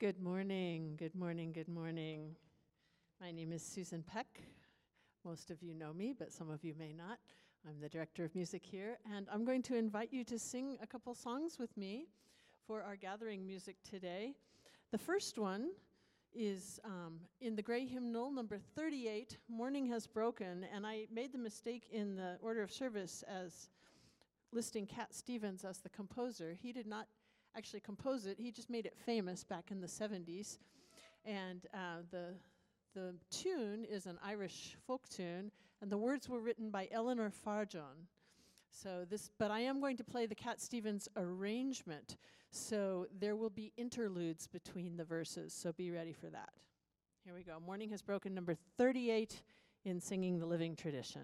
Good morning, good morning, good morning. My name is Susan Peck. Most of you know me, but some of you may not. I'm the director of music here, and I'm going to invite you to sing a couple songs with me for our gathering music today. The first one is um, in the Gray Hymnal, number 38, Morning Has Broken, and I made the mistake in the order of service as listing Cat Stevens as the composer. He did not actually compose it, he just made it famous back in the 70s. And uh, the, the tune is an Irish folk tune, and the words were written by Eleanor Farjeon. So this, but I am going to play the Cat Stevens arrangement. So there will be interludes between the verses. So be ready for that. Here we go. Morning has broken number 38 in singing the living tradition.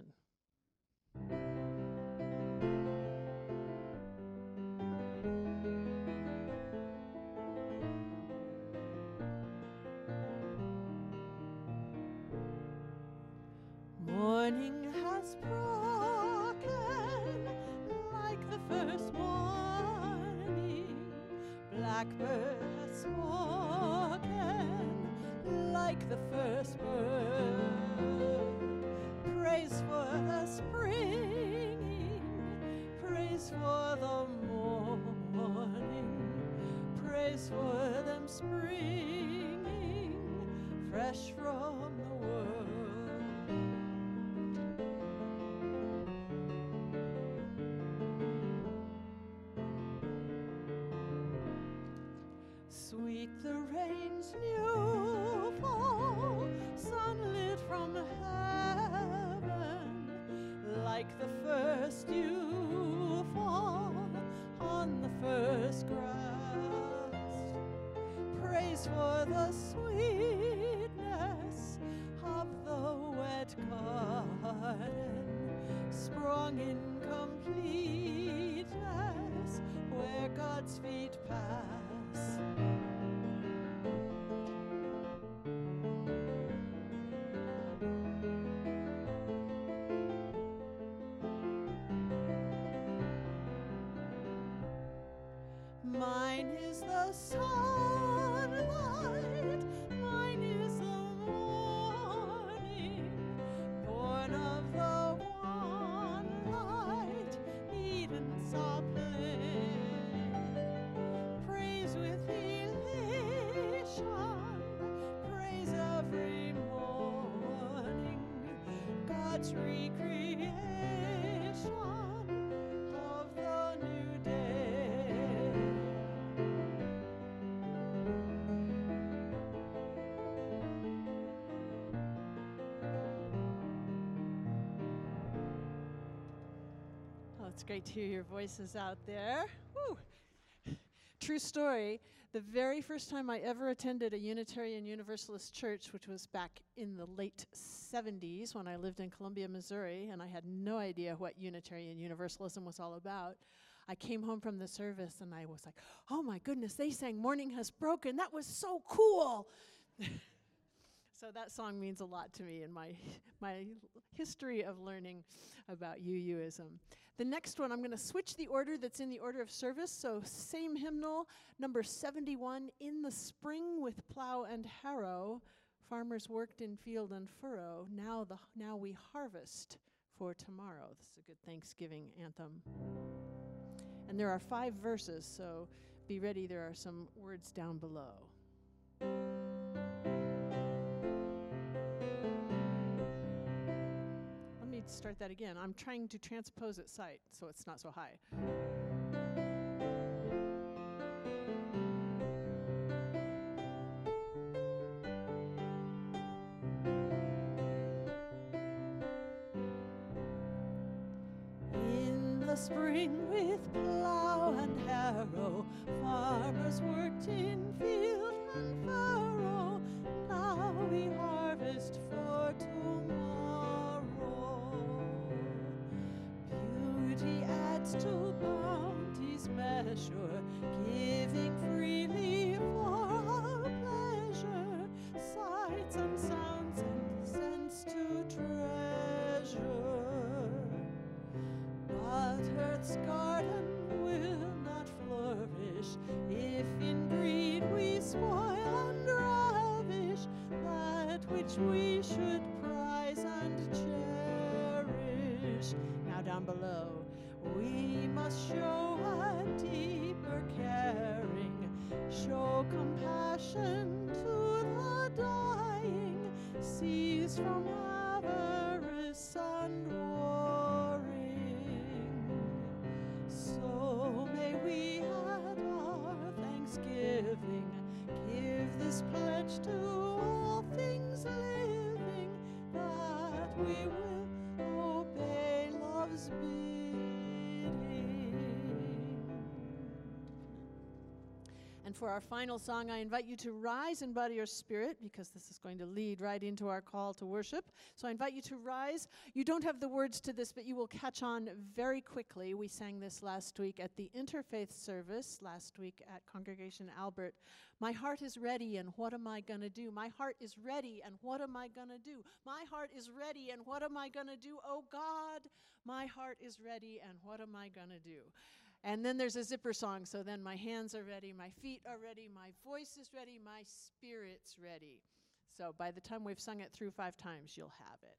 Like the first you fall on the first grass. Praise for the sweetness is great to hear your voices out there. Woo. True story. The very first time I ever attended a Unitarian Universalist church, which was back in the late 70s when I lived in Columbia, Missouri, and I had no idea what Unitarian Universalism was all about. I came home from the service and I was like, oh my goodness, they sang Morning Has Broken. That was so cool. So that song means a lot to me in my my history of learning about UUism. The next one, I'm going to switch the order that's in the order of service. So same hymnal, number 71, in the spring with plow and harrow, farmers worked in field and furrow. Now the now we harvest for tomorrow. This is a good Thanksgiving anthem. And there are five verses, so be ready. There are some words down below. Let me start that again. I'm trying to transpose it sight so it's not so high. Spring with plow and harrow, farmers worked in field and furrow. Adds to bounty's measure, giving For our final song, I invite you to rise in body or spirit because this is going to lead right into our call to worship. So I invite you to rise. You don't have the words to this, but you will catch on very quickly. We sang this last week at the interfaith service, last week at Congregation Albert. My heart is ready, and what am I going to do? My heart is ready, and what am I going to do? My heart is ready, and what am I going to do? Oh God, my heart is ready, and what am I going to do? And then there's a zipper song. So then my hands are ready, my feet are ready, my voice is ready, my spirit's ready. So by the time we've sung it through five times, you'll have it.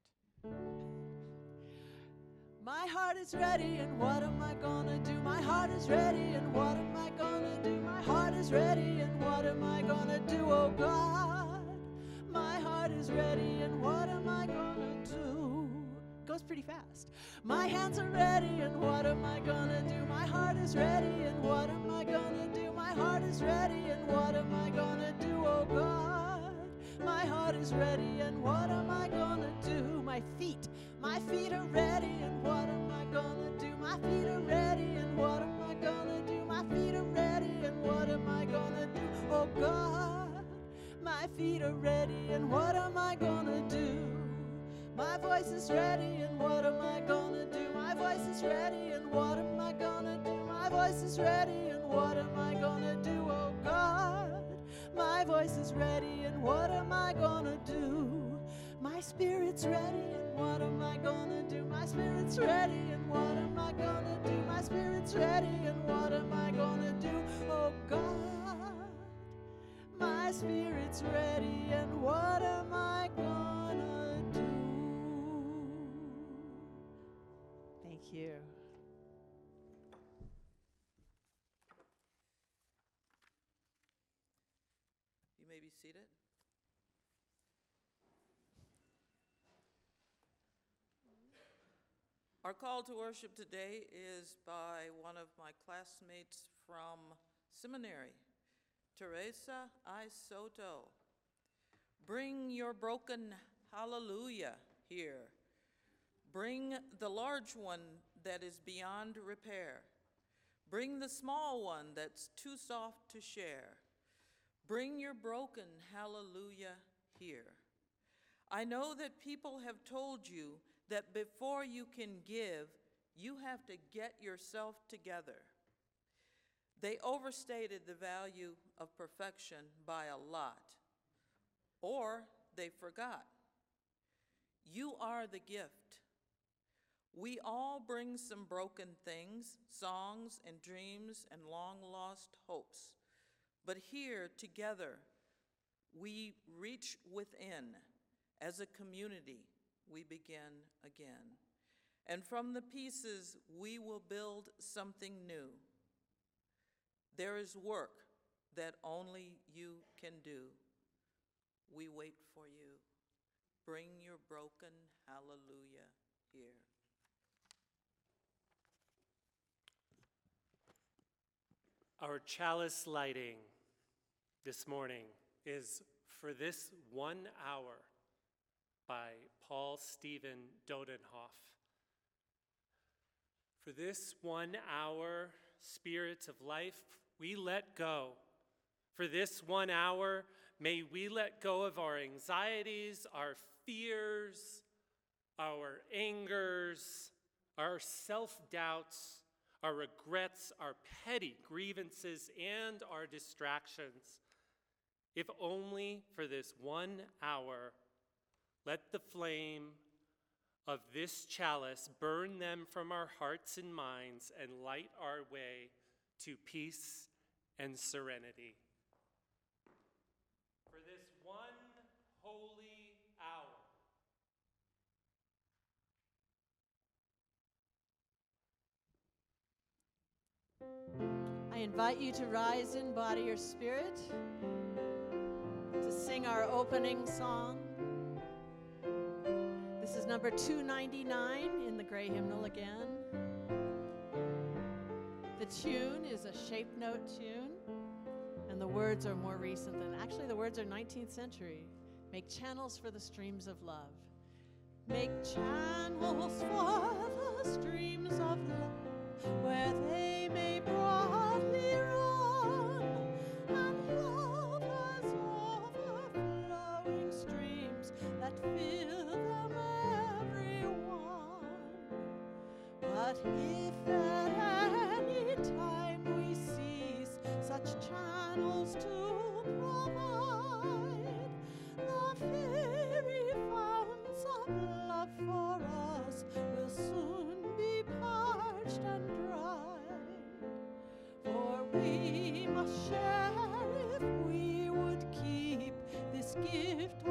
My heart is ready, and what am I gonna do? My heart is ready, and what am I gonna do? My heart is ready, and what am I gonna do? Oh God, my heart is ready, and what am I gonna do? Goes pretty fast. My hands are ready, and what am I gonna do? My heart is ready, and what am I gonna do? My heart is ready, and what am I gonna do? Oh God, my heart is ready, and what am I gonna do? My feet, my feet are ready, and what am I gonna do? My feet are ready, and what am I gonna do? My feet are ready, and what am I gonna do? Oh God, my feet are ready, and what am I gonna do? My voice is ready, and what am I gonna do? My voice is ready, and what am I gonna do? My voice is ready, and what am I gonna do? Oh God, my voice is ready, and what am I gonna do? My spirit's ready, and what am I gonna do? My spirit's ready, and what am I gonna do? My spirit's ready, and what am I gonna do? Oh God, my spirit's ready, and what am I gonna you. You may be seated. Our call to worship today is by one of my classmates from seminary, Theresa I. Soto. Bring your broken hallelujah here. Bring the large one that is beyond repair. Bring the small one that's too soft to share. Bring your broken hallelujah here. I know that people have told you that before you can give, you have to get yourself together. They overstated the value of perfection by a lot, or they forgot. You are the gift. We all bring some broken things, songs and dreams and long lost hopes. But here, together, we reach within. As a community, we begin again. And from the pieces, we will build something new. There is work that only you can do. We wait for you. Bring your broken hallelujah here. Our chalice lighting this morning is For This One Hour by Paul Stephen Dodenhoff. For this one hour, spirits of life, we let go. For this one hour, may we let go of our anxieties, our fears, our angers, our self doubts, our regrets, our petty grievances, and our distractions. If only for this one hour, let the flame of this chalice burn them from our hearts and minds and light our way to peace and serenity. For this one holy hour. I invite you to rise in body or spirit to sing our opening song. This is number 299 in the gray hymnal again. The tune is a shape note tune, and the words are more recent than actually, the words are 19th century. Make channels for the streams of love. Make channels for the streams of love where they may broadly run, and love has overflowing streams that fill them everyone. But if at any time we cease such channels to provide, the very fountains of love for us will soon share if we would keep this gift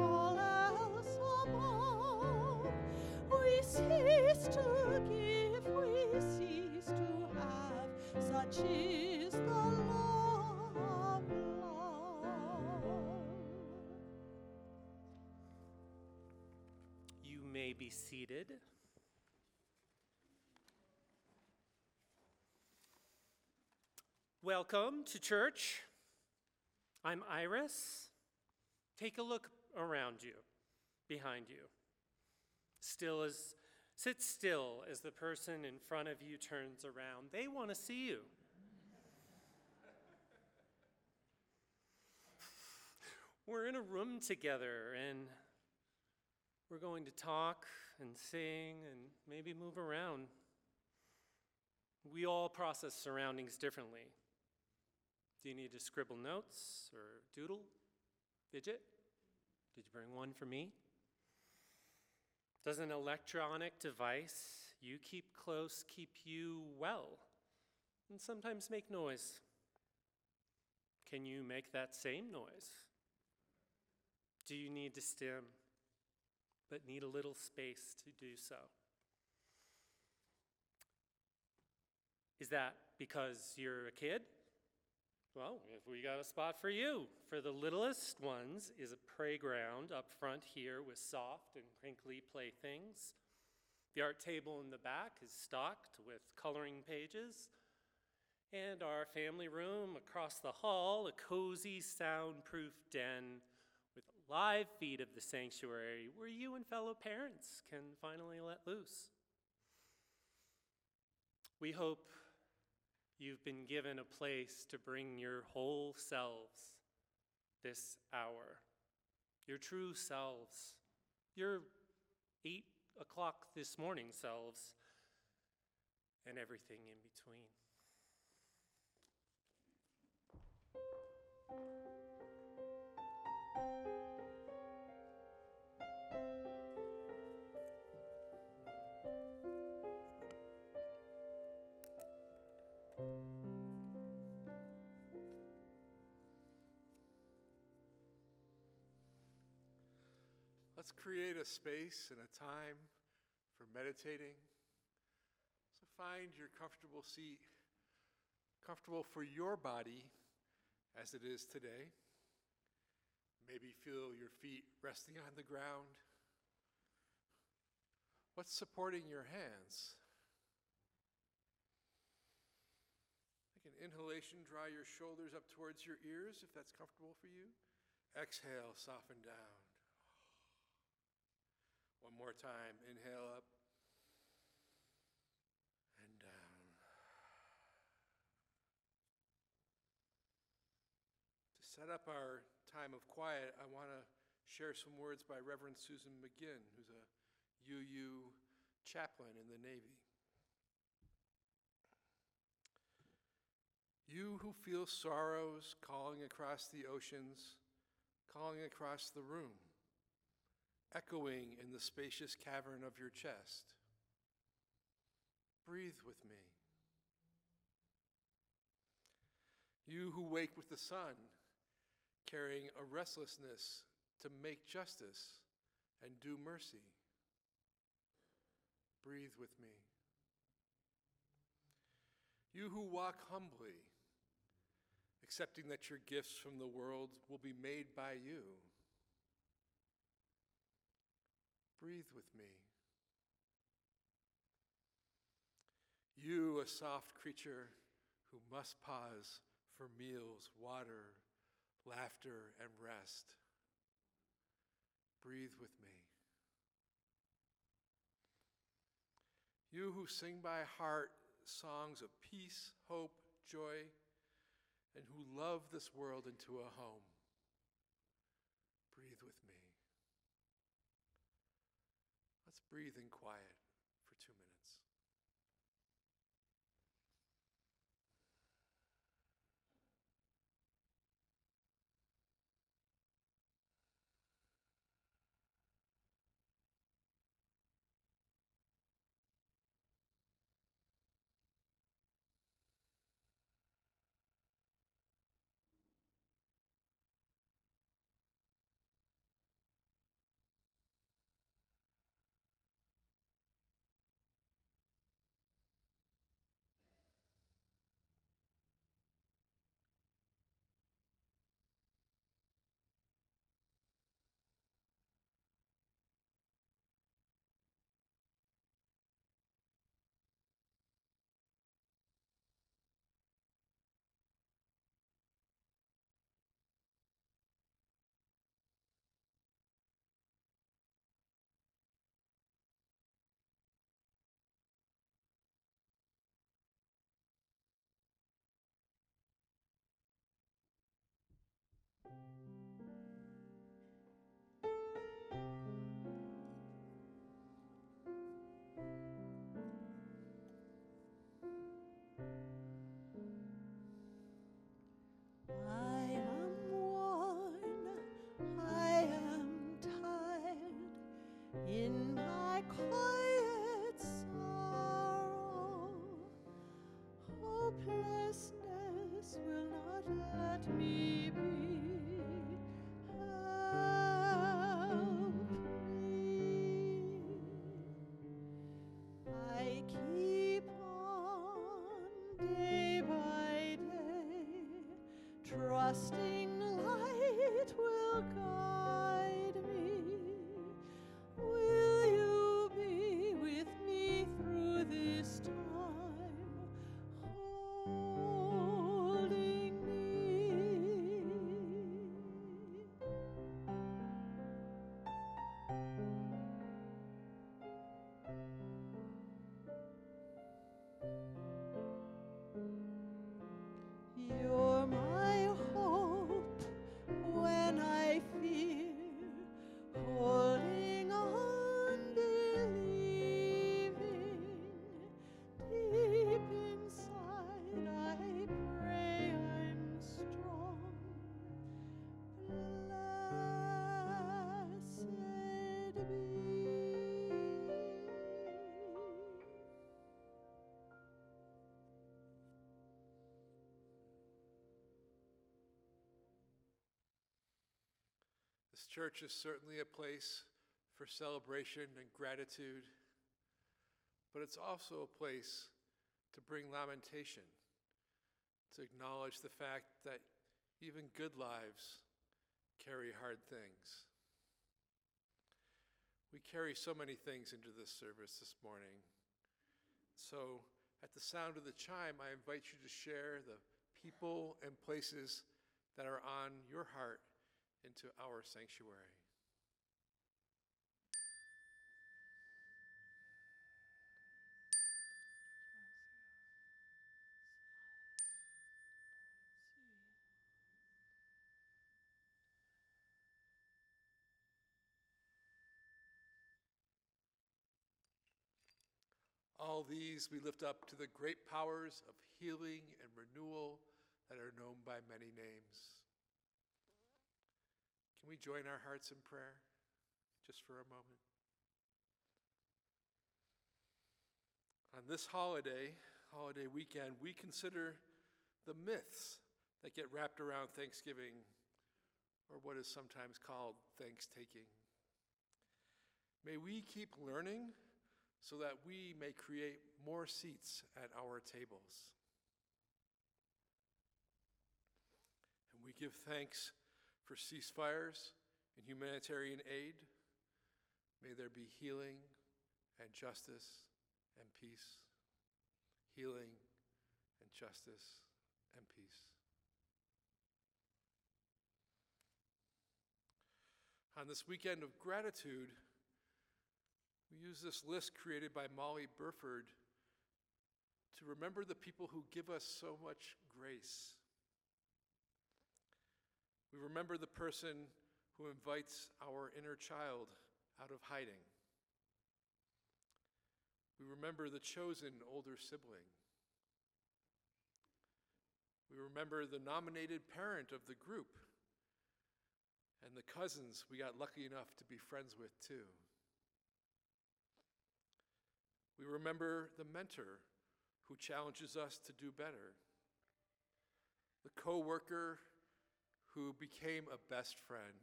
Welcome to church. I'm Iris. Take a look around you, behind you. Still as sit still as the person in front of you turns around. They want to see you. We're in a room together and we're going to talk and sing and maybe move around. We all process surroundings differently. Do you need to scribble notes or doodle? Fidget? Did you bring one for me? Does an electronic device you keep close keep you well and sometimes make noise? Can you make that same noise? Do you need to stim? but need a little space to do so. Is that because you're a kid? Well, if we got a spot for you. For the littlest ones is a playground up front here with soft and crinkly playthings. The art table in the back is stocked with coloring pages. And our family room across the hall, a cozy, soundproof den with live feed of the sanctuary where you and fellow parents can finally let loose. We hope you've been given a place to bring your whole selves this hour, your true selves, your eight o'clock this morning selves, and everything in between. Let's create a space and a time for meditating. So find your comfortable seat, comfortable for your body as it is today. Maybe feel your feet resting on the ground. What's supporting your hands? Take an inhalation, draw your shoulders up towards your ears if that's comfortable for you. Exhale, soften down. One more time. Inhale up and down. To set up our time of quiet, I want to share some words by Reverend Susan McGinn, who's a UU chaplain in the Navy. You who feel sorrows calling across the oceans, calling across the room echoing in the spacious cavern of your chest. Breathe with me. You who wake with the sun, carrying a restlessness to make justice and do mercy. Breathe with me. You who walk humbly, accepting that your gifts from the world will be made by you. Breathe with me. You, a soft creature who must pause for meals, water, laughter, and rest. Breathe with me. You who sing by heart songs of peace, hope, joy, and who love this world into a home. Breathe with me. Let's breathe in quiet church is certainly a place for celebration and gratitude, but it's also a place to bring lamentation, to acknowledge the fact that even good lives carry hard things. We carry so many things into this service this morning. So, at the sound of the chime, I invite you to share the people and places that are on your heart into our sanctuary. All these we lift up to the great powers of healing and renewal that are known by many names. Can we join our hearts in prayer just for a moment? On this holiday, holiday weekend, we consider the myths that get wrapped around Thanksgiving, or what is sometimes called thanks-taking. May we keep learning so that we may create more seats at our tables. And we give thanks for ceasefires and humanitarian aid. May there be healing and justice and peace. Healing and justice and peace. On this weekend of gratitude, we use this list created by Molly Burford to remember the people who give us so much grace. We remember the person who invites our inner child out of hiding. We remember the chosen older sibling. We remember the nominated parent of the group and the cousins we got lucky enough to be friends with too. We remember the mentor who challenges us to do better, the coworker who became a best friend.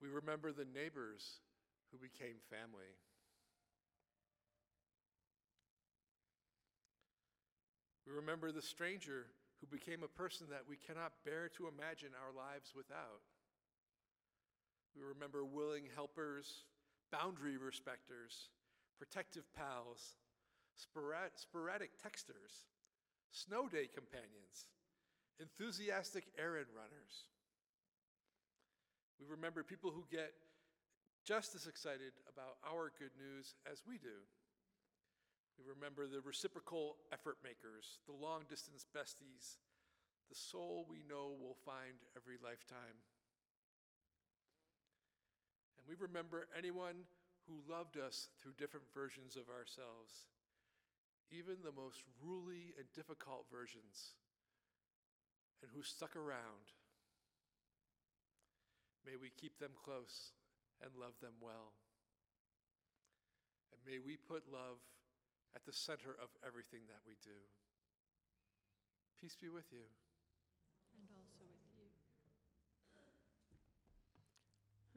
We remember the neighbors who became family. We remember the stranger who became a person that we cannot bear to imagine our lives without. We remember willing helpers, boundary respecters, protective pals, sporad- sporadic texters, snow day companions, enthusiastic errand runners. We remember people who get just as excited about our good news as we do. We remember the reciprocal effort makers, the long distance besties, the soul we know we'll find every lifetime. And we remember anyone who loved us through different versions of ourselves, even the most ruly and difficult versions, and who stuck around. May we keep them close and love them well. And may we put love at the center of everything that we do. Peace be with you. And also with you.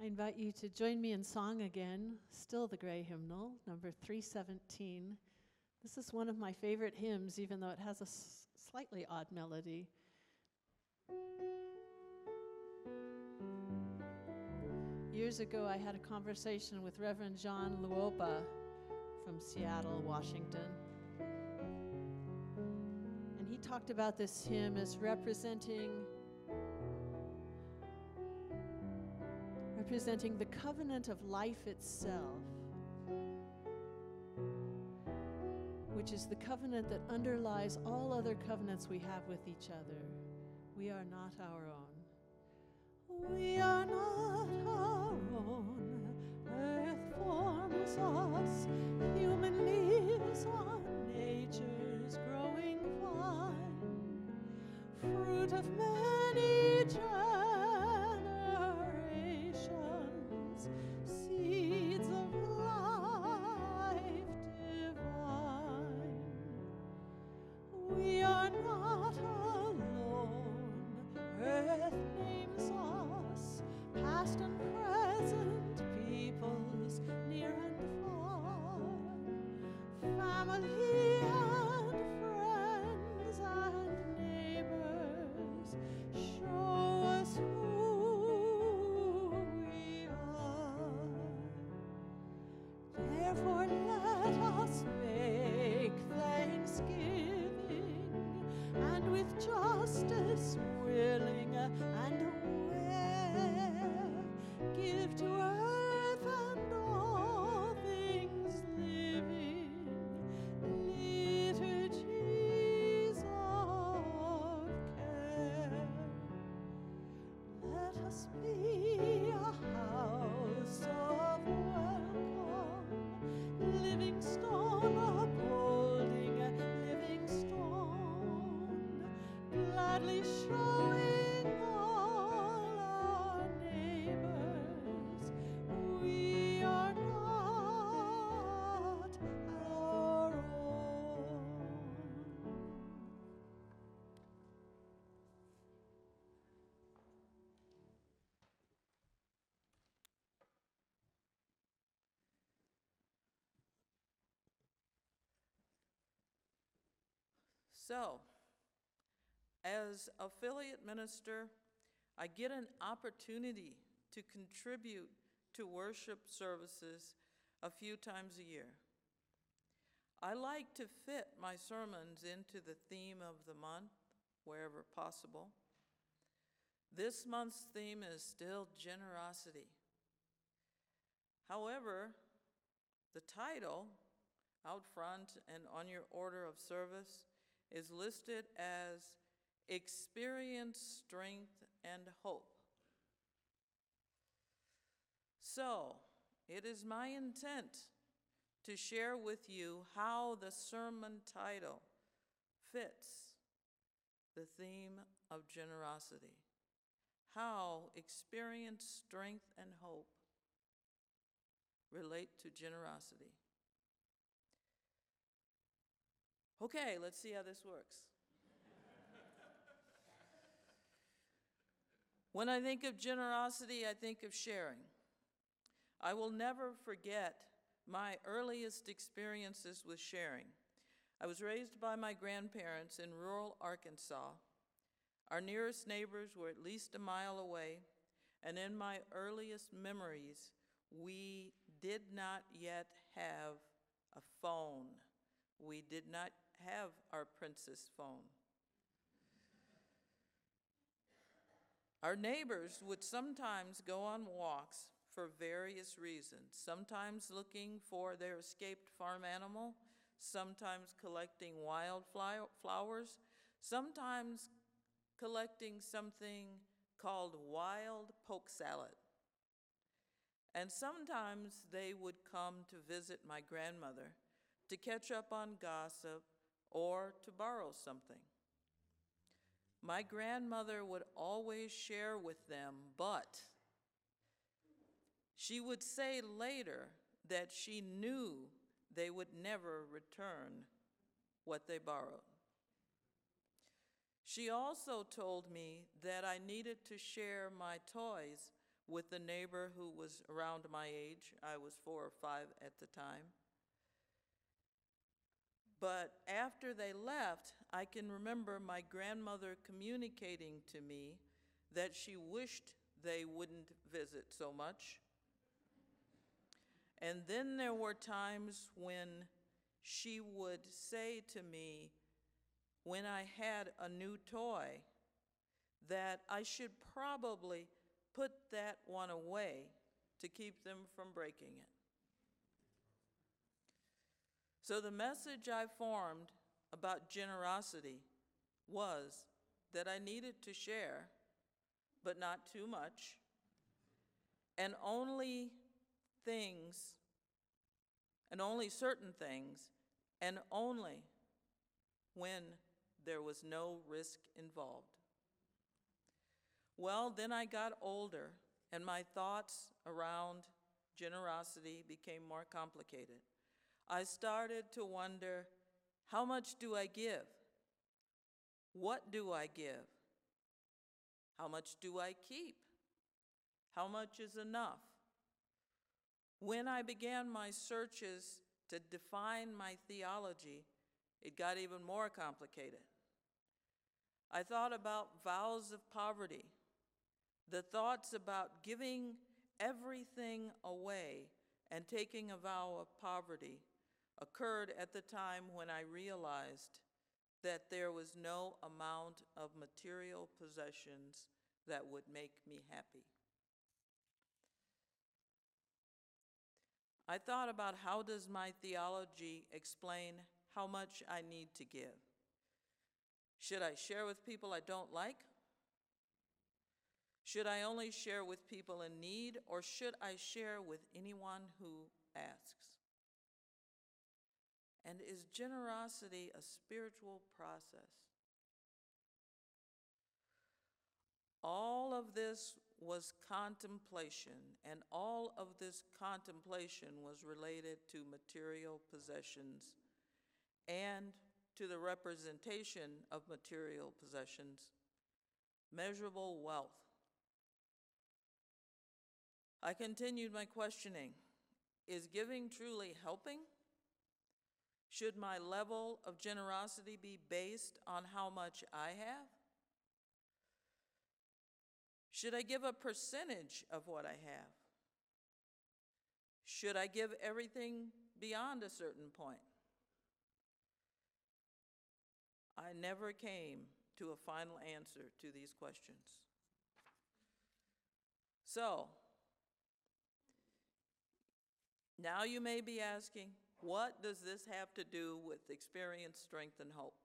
I invite you to join me in song again, still the gray hymnal, number 317. This is one of my favorite hymns, even though it has a slightly odd melody. Years ago, I had a conversation with Reverend Jon Luopa from Seattle, Washington. And he talked about this hymn as representing representing the covenant of life itself, which is the covenant that underlies all other covenants we have with each other. We are not our own. We are not our own. Earth forms us, human leaves on nature's growing vine, fruit of many house of welcome, living stone So, As affiliate minister, I get an opportunity to contribute to worship services a few times a year. I like to fit my sermons into the theme of the month wherever possible. This month's theme is still generosity. However, the title out front and on your order of service is listed as Experience Strength and Hope. So, it is my intent to share with you how the sermon title fits the theme of generosity. How experience, strength, and hope relate to generosity. Okay, let's see how this works. when I think of generosity, I think of sharing. I will never forget my earliest experiences with sharing. I was raised by my grandparents in rural Arkansas. Our nearest neighbors were at least a mile away, and in my earliest memories, we did not yet have a phone. We did not have our princess phone. Our neighbors would sometimes go on walks for various reasons, sometimes looking for their escaped farm animal, sometimes collecting wildflowers, sometimes collecting something called wild poke salad. And sometimes they would come to visit my grandmother to catch up on gossip or to borrow something. My grandmother would always share with them, but she would say later that she knew they would never return what they borrowed. She also told me that I needed to share my toys with the neighbor who was around my age. I was four or five at the time. But after they left, I can remember my grandmother communicating to me that she wished they wouldn't visit so much. And then there were times when she would say to me, when I had a new toy, that I should probably put that one away to keep them from breaking it. So the message I formed about generosity was that I needed to share, but not too much, and only things, and only certain things, and only when there was no risk involved. Well, then I got older, and my thoughts around generosity became more complicated. I started to wonder how much do I give? What do I give? How much do I keep? How much is enough? When I began my searches to define my theology, it got even more complicated. I thought about vows of poverty, the thoughts about giving everything away and taking a vow of poverty occurred at the time when I realized that there was no amount of material possessions that would make me happy. I thought about how does my theology explain how much I need to give? Should I share with people I don't like? Should I only share with people in need, or should I share with anyone who asks? And is generosity a spiritual process? All of this was contemplation, and all of this contemplation was related to material possessions and to the representation of material possessions, measurable wealth. I continued my questioning Is giving truly helping? Should my level of generosity be based on how much I have? Should I give a percentage of what I have? Should I give everything beyond a certain point? I never came to a final answer to these questions. So, now you may be asking, what does this have to do with experience, strength, and hope?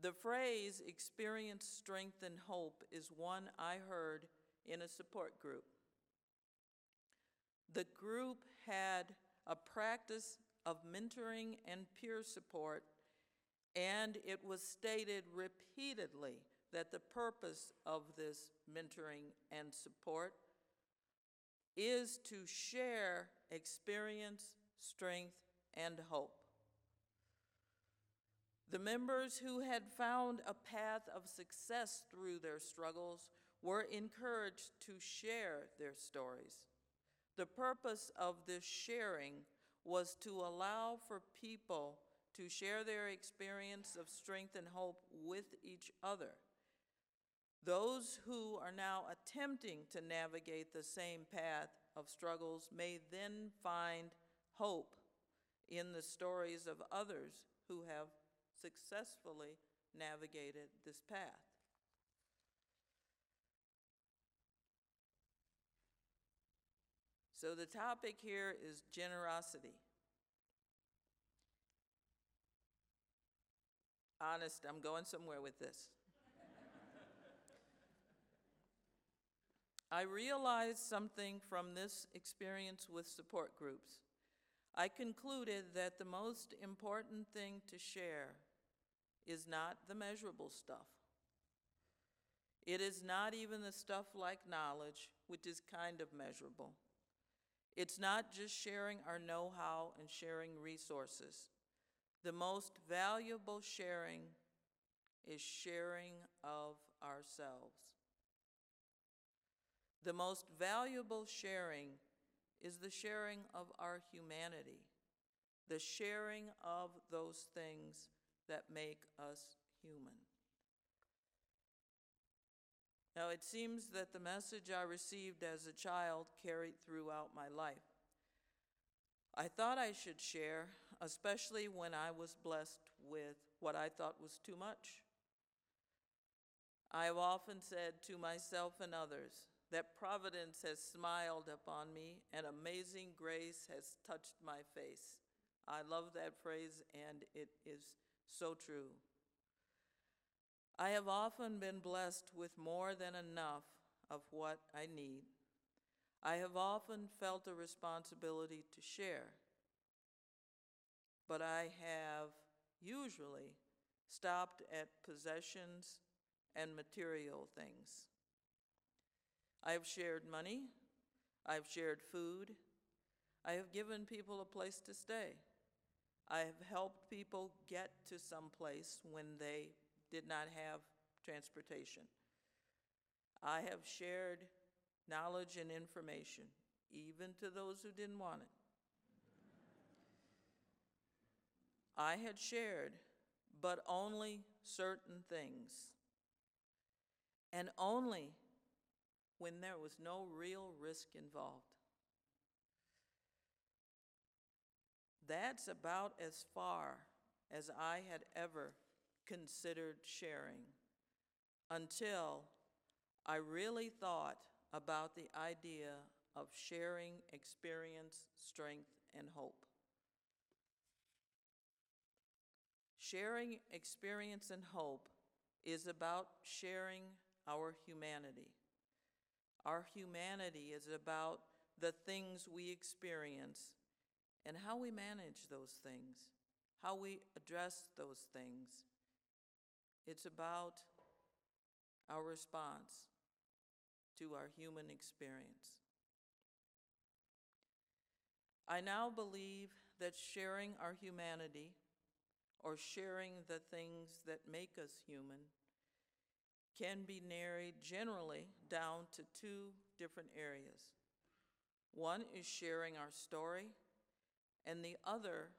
The phrase experience, strength, and hope is one I heard in a support group. The group had a practice of mentoring and peer support, and it was stated repeatedly that the purpose of this mentoring and support is to share experience, strength, and hope. The members who had found a path of success through their struggles were encouraged to share their stories. The purpose of this sharing was to allow for people to share their experience of strength and hope with each other. Those who are now attempting to navigate the same path of struggles may then find hope in the stories of others who have successfully navigated this path. So the topic here is generosity. Honest, I'm going somewhere with this. I realized something from this experience with support groups. I concluded that the most important thing to share is not the measurable stuff. It is not even the stuff like knowledge, which is kind of measurable. It's not just sharing our know how and sharing resources. The most valuable sharing is sharing of ourselves. The most valuable sharing is the sharing of our humanity, the sharing of those things that make us human. Now, it seems that the message I received as a child carried throughout my life. I thought I should share, especially when I was blessed with what I thought was too much. I have often said to myself and others that providence has smiled upon me and amazing grace has touched my face. I love that phrase, and it is so true. I have often been blessed with more than enough of what I need. I have often felt a responsibility to share, but I have usually stopped at possessions and material things. I have shared money, I've shared food, I have given people a place to stay. I have helped people get to some place when they did not have transportation. I have shared knowledge and information, even to those who didn't want it. I had shared, but only certain things. And only when there was no real risk involved. That's about as far as I had ever considered sharing until I really thought about the idea of sharing experience, strength, and hope. Sharing experience and hope is about sharing our humanity. Our humanity is about the things we experience and how we manage those things, how we address those things. It's about our response to our human experience. I now believe that sharing our humanity or sharing the things that make us human can be narrowed generally down to two different areas. One is sharing our story, and the other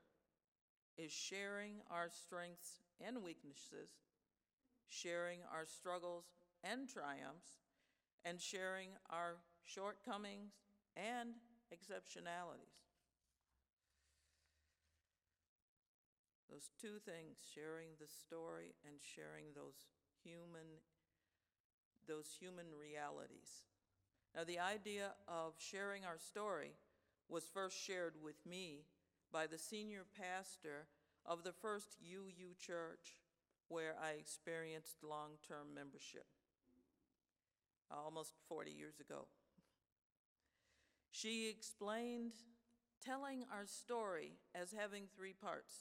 is sharing our strengths and weaknesses, sharing our struggles and triumphs, and sharing our shortcomings and exceptionalities. Those two things, sharing the story and sharing those human, those human realities. Now, the idea of sharing our story was first shared with me by the senior pastor of the first UU church where I experienced long term membership uh, almost 40 years ago. She explained telling our story as having three parts.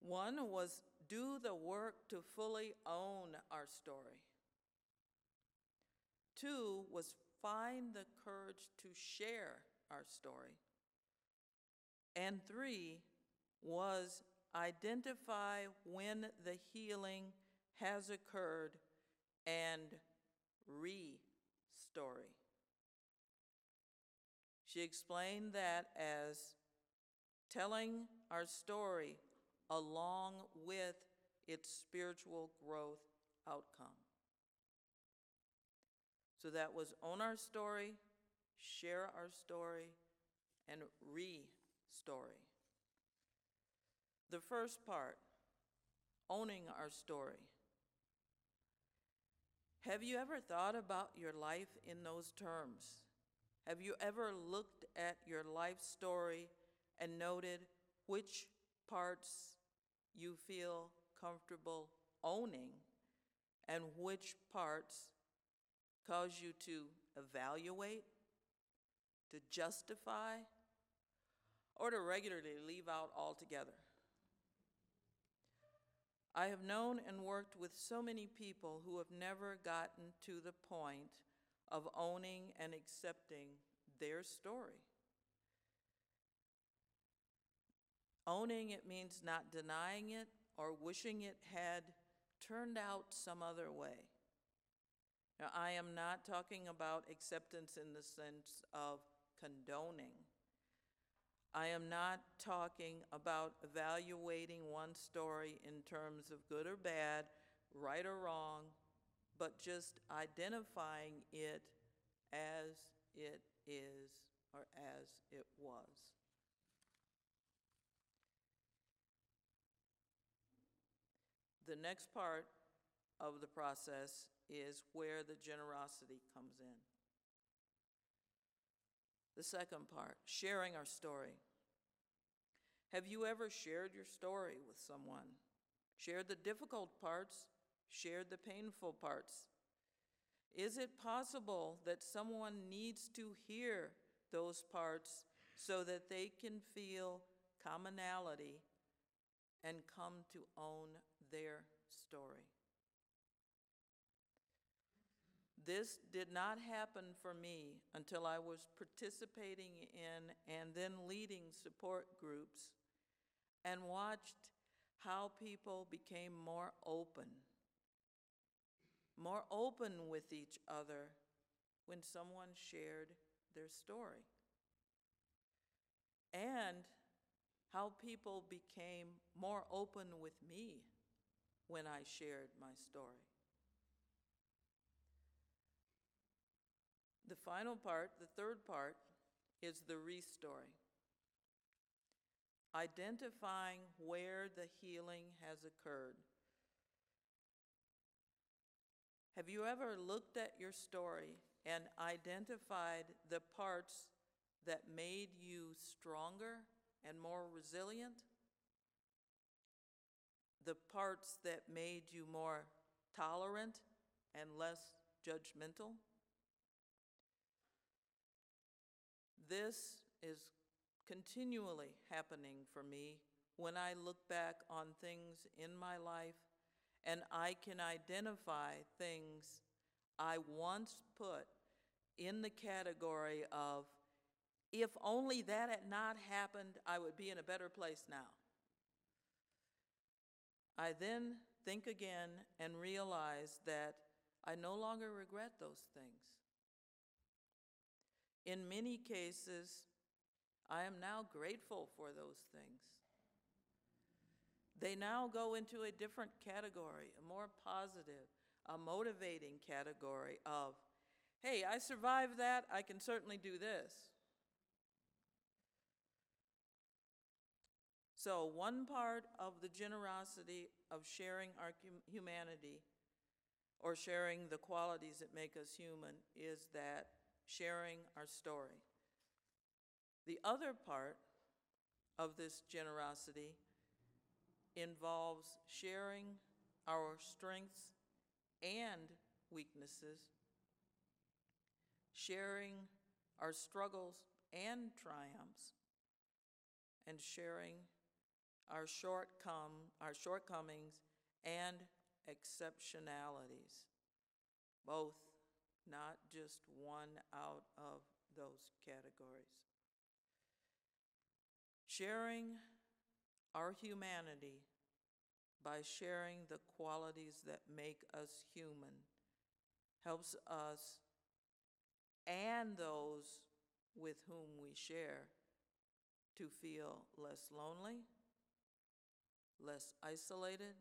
One was do the work to fully own our story. Two was find the courage to share our story. And three was identify when the healing has occurred and re-story. She explained that as telling our story along with its spiritual growth outcome. So that was own our story, share our story, and re-story. The first part, owning our story. Have you ever thought about your life in those terms? Have you ever looked at your life story and noted which parts you feel comfortable owning and which parts cause you to evaluate, to justify, or to regularly leave out altogether? I have known and worked with so many people who have never gotten to the point of owning and accepting their story. Owning it means not denying it or wishing it had turned out some other way. Now, I am not talking about acceptance in the sense of condoning. I am not talking about evaluating one story in terms of good or bad, right or wrong, but just identifying it as it is or as it was. The next part of the process is where the generosity comes in. The second part, sharing our story. Have you ever shared your story with someone? Shared the difficult parts, shared the painful parts. Is it possible that someone needs to hear those parts so that they can feel commonality and come to own their story? This did not happen for me until I was participating in and then leading support groups and watched how people became more open, more open with each other when someone shared their story. And how people became more open with me when I shared my story. The final part, the third part, is the restory. Identifying where the healing has occurred. Have you ever looked at your story and identified the parts that made you stronger and more resilient? The parts that made you more tolerant and less judgmental? This is continually happening for me when I look back on things in my life and I can identify things I once put in the category of if only that had not happened, I would be in a better place now. I then think again and realize that I no longer regret those things. In many cases, I am now grateful for those things. They now go into a different category, a more positive, a motivating category of, hey, I survived that, I can certainly do this. So, one part of the generosity of sharing our humanity or sharing the qualities that make us human is that sharing our story. The other part of this generosity involves sharing our strengths and weaknesses, sharing our struggles and triumphs, and sharing our shortcome, our shortcomings and exceptionalities. Both, not just one out of those categories. Sharing our humanity by sharing the qualities that make us human helps us and those with whom we share to feel less lonely, less isolated,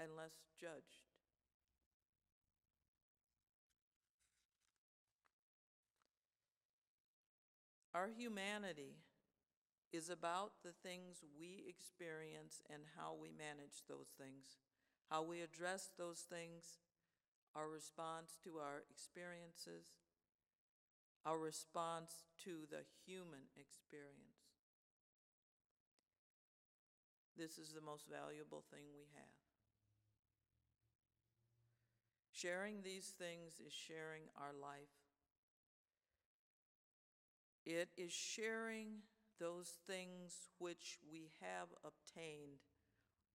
and less judged. Our humanity is about the things we experience and how we manage those things, how we address those things, our response to our experiences, our response to the human experience. This is the most valuable thing we have. Sharing these things is sharing our life. It is sharing those things which we have obtained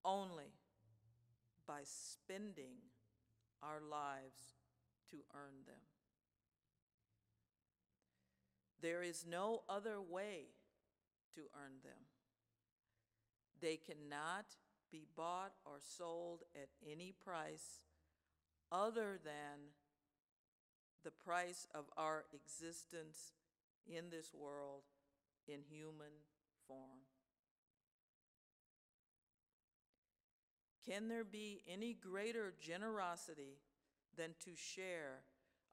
only by spending our lives to earn them. There is no other way to earn them. They cannot be bought or sold at any price other than the price of our existence in this world in human form. Can there be any greater generosity than to share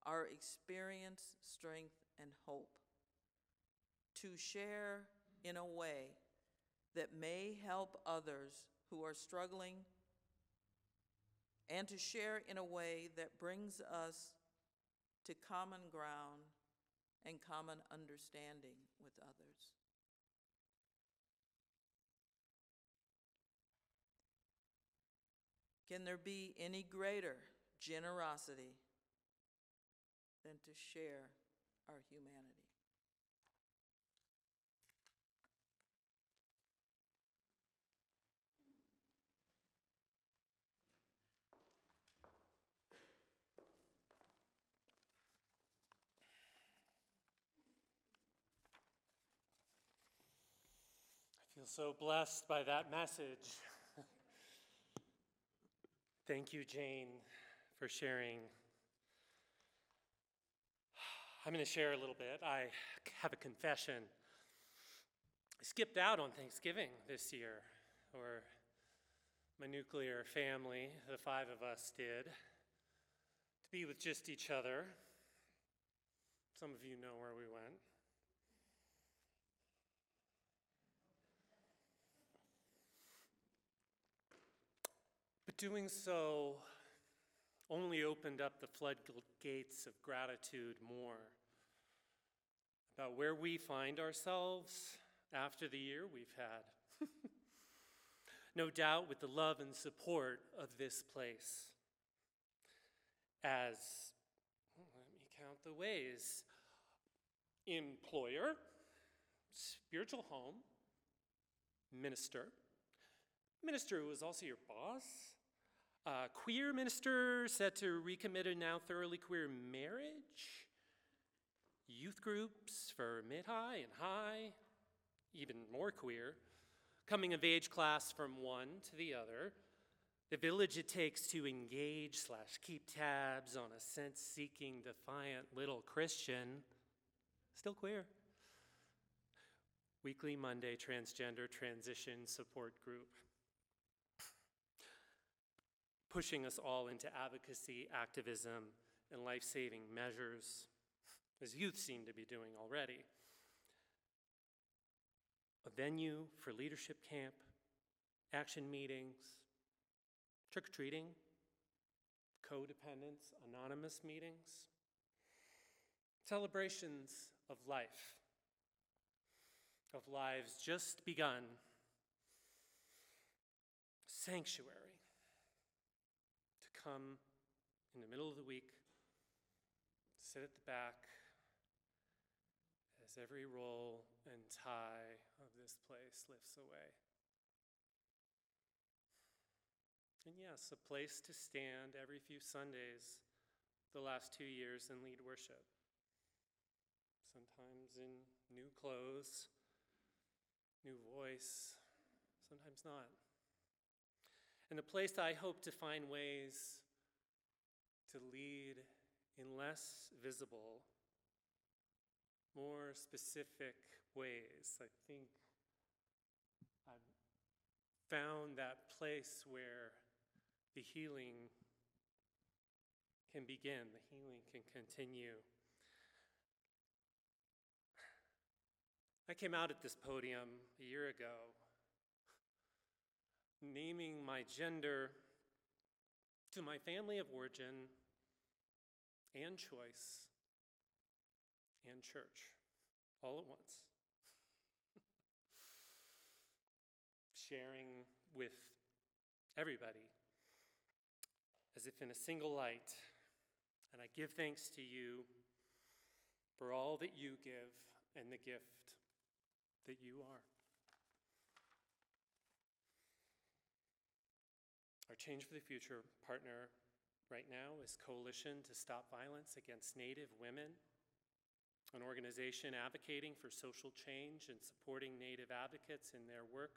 our experience, strength, and hope? To share in a way that may help others who are struggling, and to share in a way that brings us to common ground and common understanding with others. Can there be any greater generosity than to share our humanity? I feel so blessed by that message. Thank you, Jane, for sharing. I'm going to share a little bit. I have a confession. I skipped out on Thanksgiving this year, or my nuclear family, the five of us did, to be with just each other. Some of you know where we went. Doing so only opened up the floodgates of gratitude more about where we find ourselves after the year we've had. no doubt with the love and support of this place. As, let me count the ways employer, spiritual home, minister, minister who is also your boss, uh, queer minister set to recommit a now thoroughly queer marriage, youth groups for mid high and high, even more queer, coming of age class from one to the other, the village it takes to engage slash keep tabs on a sense seeking, defiant little Christian, still queer. Weekly Monday transgender transition support group. Pushing us all into advocacy, activism, and life saving measures, as youth seem to be doing already. A venue for leadership camp, action meetings, trick or treating, codependence, anonymous meetings, celebrations of life, of lives just begun, sanctuary come in the middle of the week, sit at the back as every roll and tie of this place lifts away. And yes, a place to stand every few Sundays the last two years and lead worship. Sometimes in new clothes, new voice, sometimes not. And a place I hope to find ways to lead in less visible, more specific ways. I think I've found that place where the healing can begin, the healing can continue. I came out at this podium a year ago naming my gender to my family of origin and choice and church all at once. Sharing with everybody as if in a single light. And I give thanks to you for all that you give and the gift that you are. Change for the Future partner right now is Coalition to Stop Violence Against Native Women, an organization advocating for social change and supporting Native advocates in their work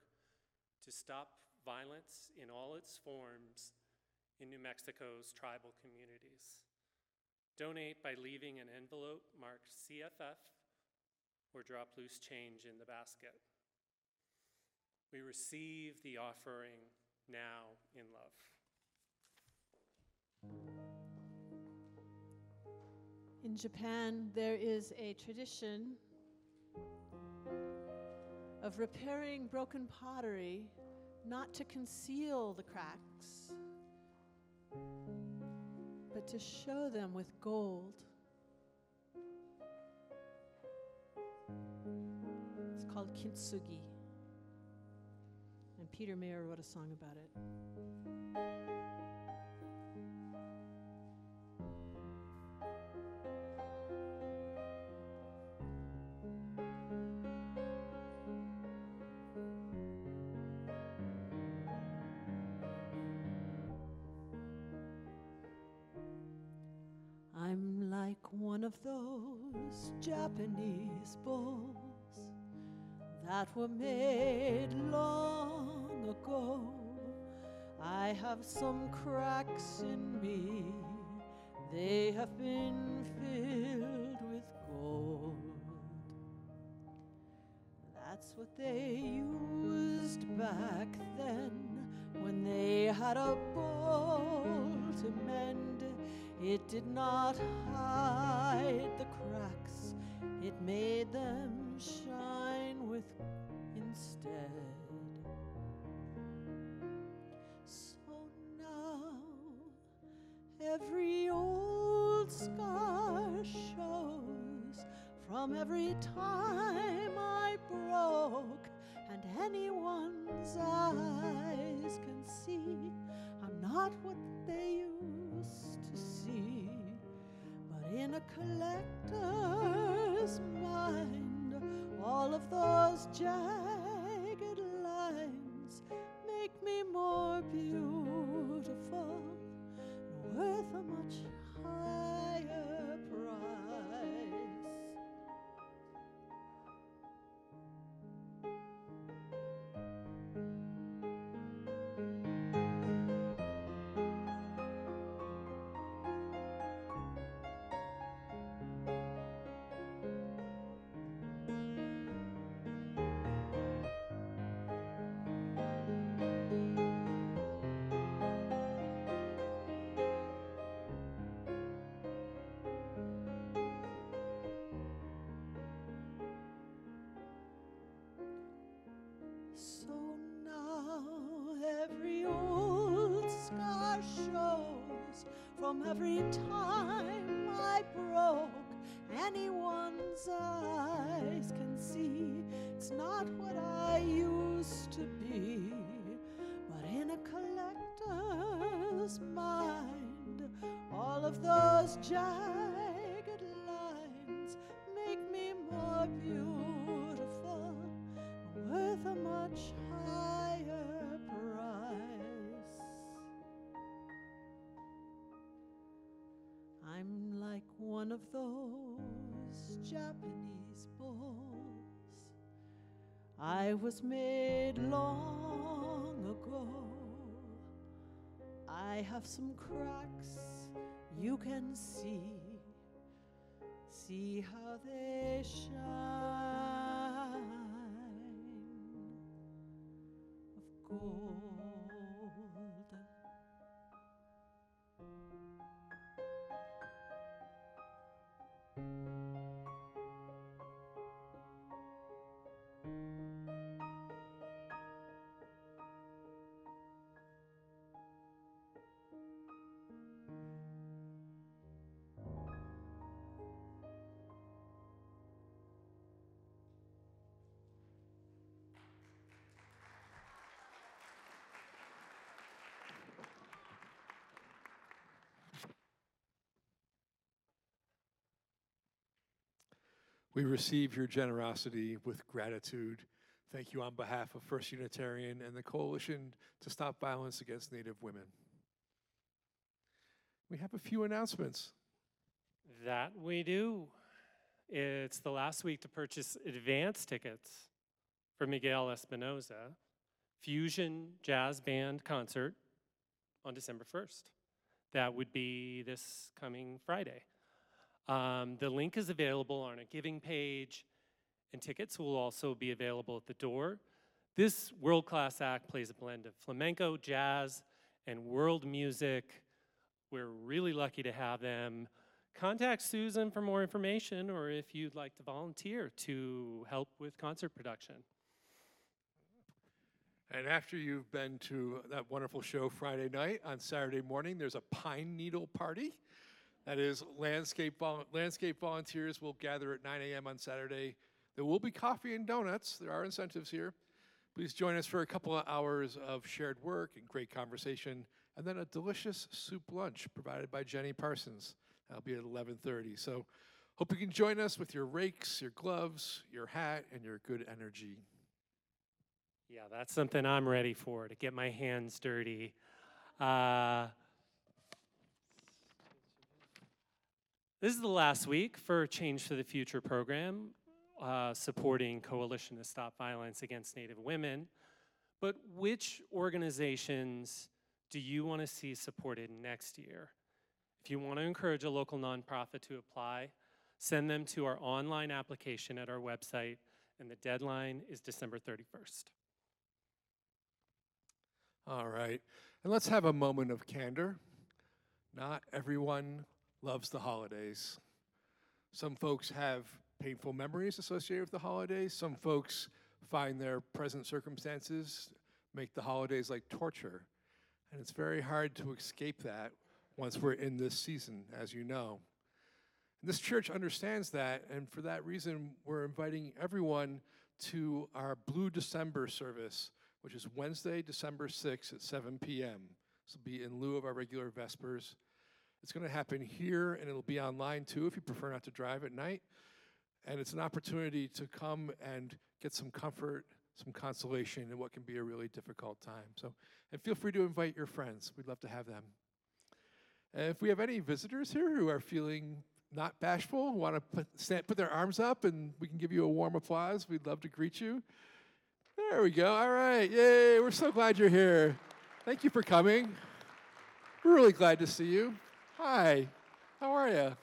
to stop violence in all its forms in New Mexico's tribal communities. Donate by leaving an envelope marked CFF or drop loose change in the basket. We receive the offering now in love. In Japan, there is a tradition of repairing broken pottery not to conceal the cracks, but to show them with gold. It's called kintsugi. Peter Mayer wrote a song about it. I'm like one of those Japanese bowls that were made long ago. I have some cracks in me, they have been filled with gold. That's what they used back then when they had a bowl to mend. It did not hide the cracks, it made them shine with instead. Every old scar shows from every time I broke, and anyone's eyes can see I'm not what they used to see. But in a collector's mind, all of those jagged lines make me more beautiful, worth a much higher from every time I broke anyone's eyes. Can see it's not what I used to be, but in a collector's mind, all of those jagged lines make me more beautiful, worth a much like one of those Japanese bulls. I was made long ago. I have some cracks you can see. See how they shine of gold. We receive your generosity with gratitude. Thank you on behalf of First Unitarian and the Coalition to Stop Violence Against Native Women. We have a few announcements. That we do. It's the last week to purchase advance tickets for Miguel Espinoza Fusion Jazz Band concert on December 1st. That would be this coming Friday. Um, the link is available on a giving page, and tickets will also be available at the door. This world class act plays a blend of flamenco, jazz, and world music. We're really lucky to have them. Contact Susan for more information or if you'd like to volunteer to help with concert production. And after you've been to that wonderful show Friday night, on Saturday morning, there's a pine needle party. That is, landscape, vol- landscape volunteers will gather at 9 a.m. on Saturday. There will be coffee and donuts. There are incentives here. Please join us for a couple of hours of shared work and great conversation, and then a delicious soup lunch provided by Jenny Parsons. That'll be at 11:30. So, hope you can join us with your rakes, your gloves, your hat, and your good energy. Yeah, that's something I'm ready for to get my hands dirty. Uh, this is the last week for Change for the Future program, uh, supporting Coalition to Stop Violence Against Native Women. But which organizations do you want to see supported next year? If you want to encourage a local nonprofit to apply, send them to our online application at our website, and the deadline is December 31st. All right. And let's have a moment of candor. Not everyone loves the holidays. Some folks have painful memories associated with the holidays. Some folks find their present circumstances make the holidays like torture. And it's very hard to escape that once we're in this season, as you know. And this church understands that, and for that reason, we're inviting everyone to our Blue December service, which is Wednesday, December 6th at 7 p.m. This will be in lieu of our regular Vespers. It's going to happen here, and it'll be online too if you prefer not to drive at night. And it's an opportunity to come and get some comfort, some consolation in what can be a really difficult time. So, and feel free to invite your friends. We'd love to have them. And if we have any visitors here who are feeling not bashful, want to put, stand, put their arms up, and we can give you a warm applause, we'd love to greet you. There we go. All right. Yay. We're so glad you're here. Thank you for coming. We're really glad to see you. Hi. How are you?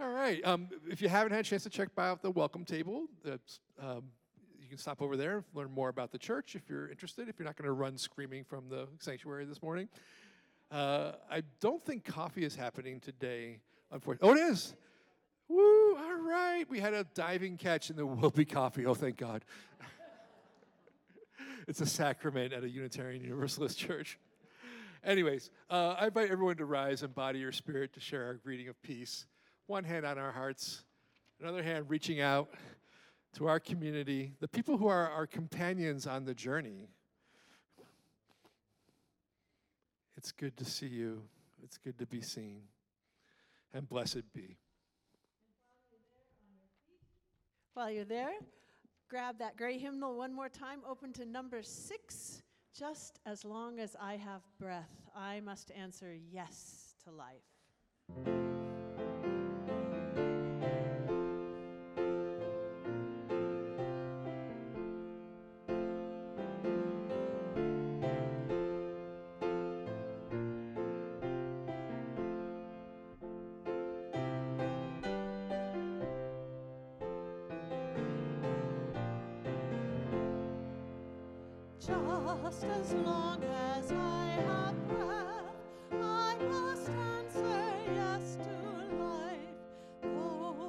All right. Um, if you haven't had a chance to check by out the welcome table, um, you can stop over there, and learn more about the church if you're interested, if you're not going to run screaming from the sanctuary this morning. Uh, I don't think coffee is happening today, unfortunately. Oh, it is. Woo! All right. We had a diving catch and there will be coffee. Oh, thank God. it's a sacrament at a Unitarian Universalist church. Anyways, uh, I invite everyone to rise and body your spirit to share our greeting of peace. One hand on our hearts, another hand reaching out to our community, the people who are our companions on the journey. It's good to see you. It's good to be seen. And blessed be. While you're there, grab that gray hymnal one more time, open to number six. Just as long as I have breath, I must answer yes to life. Long as I have breath, I must answer yes to life.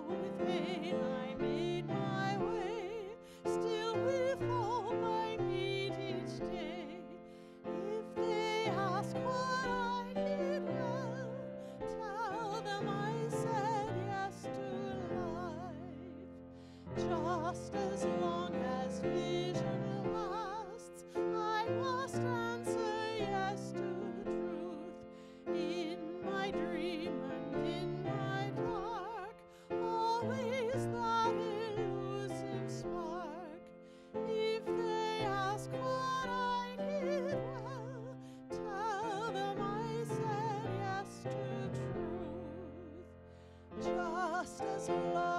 With vain I made my way, still with hope I need each day. If they ask what I did well, tell them I said yes to life, just as Just as long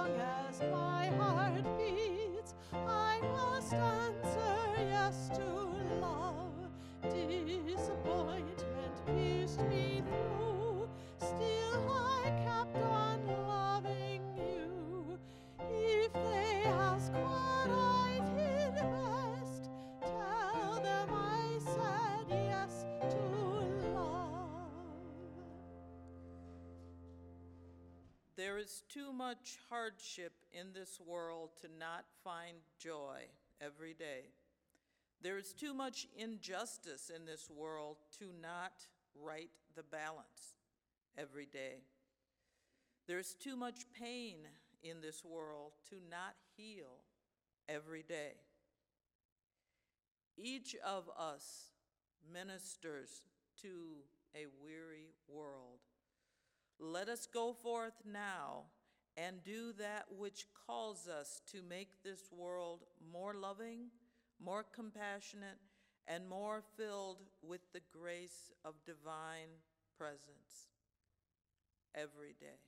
There is too much hardship in this world to not find joy every day. There is too much injustice in this world to not right the balance every day. There's too much pain in this world to not heal every day. Each of us ministers to a weary world. Let us go forth now and do that which calls us to make this world more loving, more compassionate, and more filled with the grace of divine presence every day.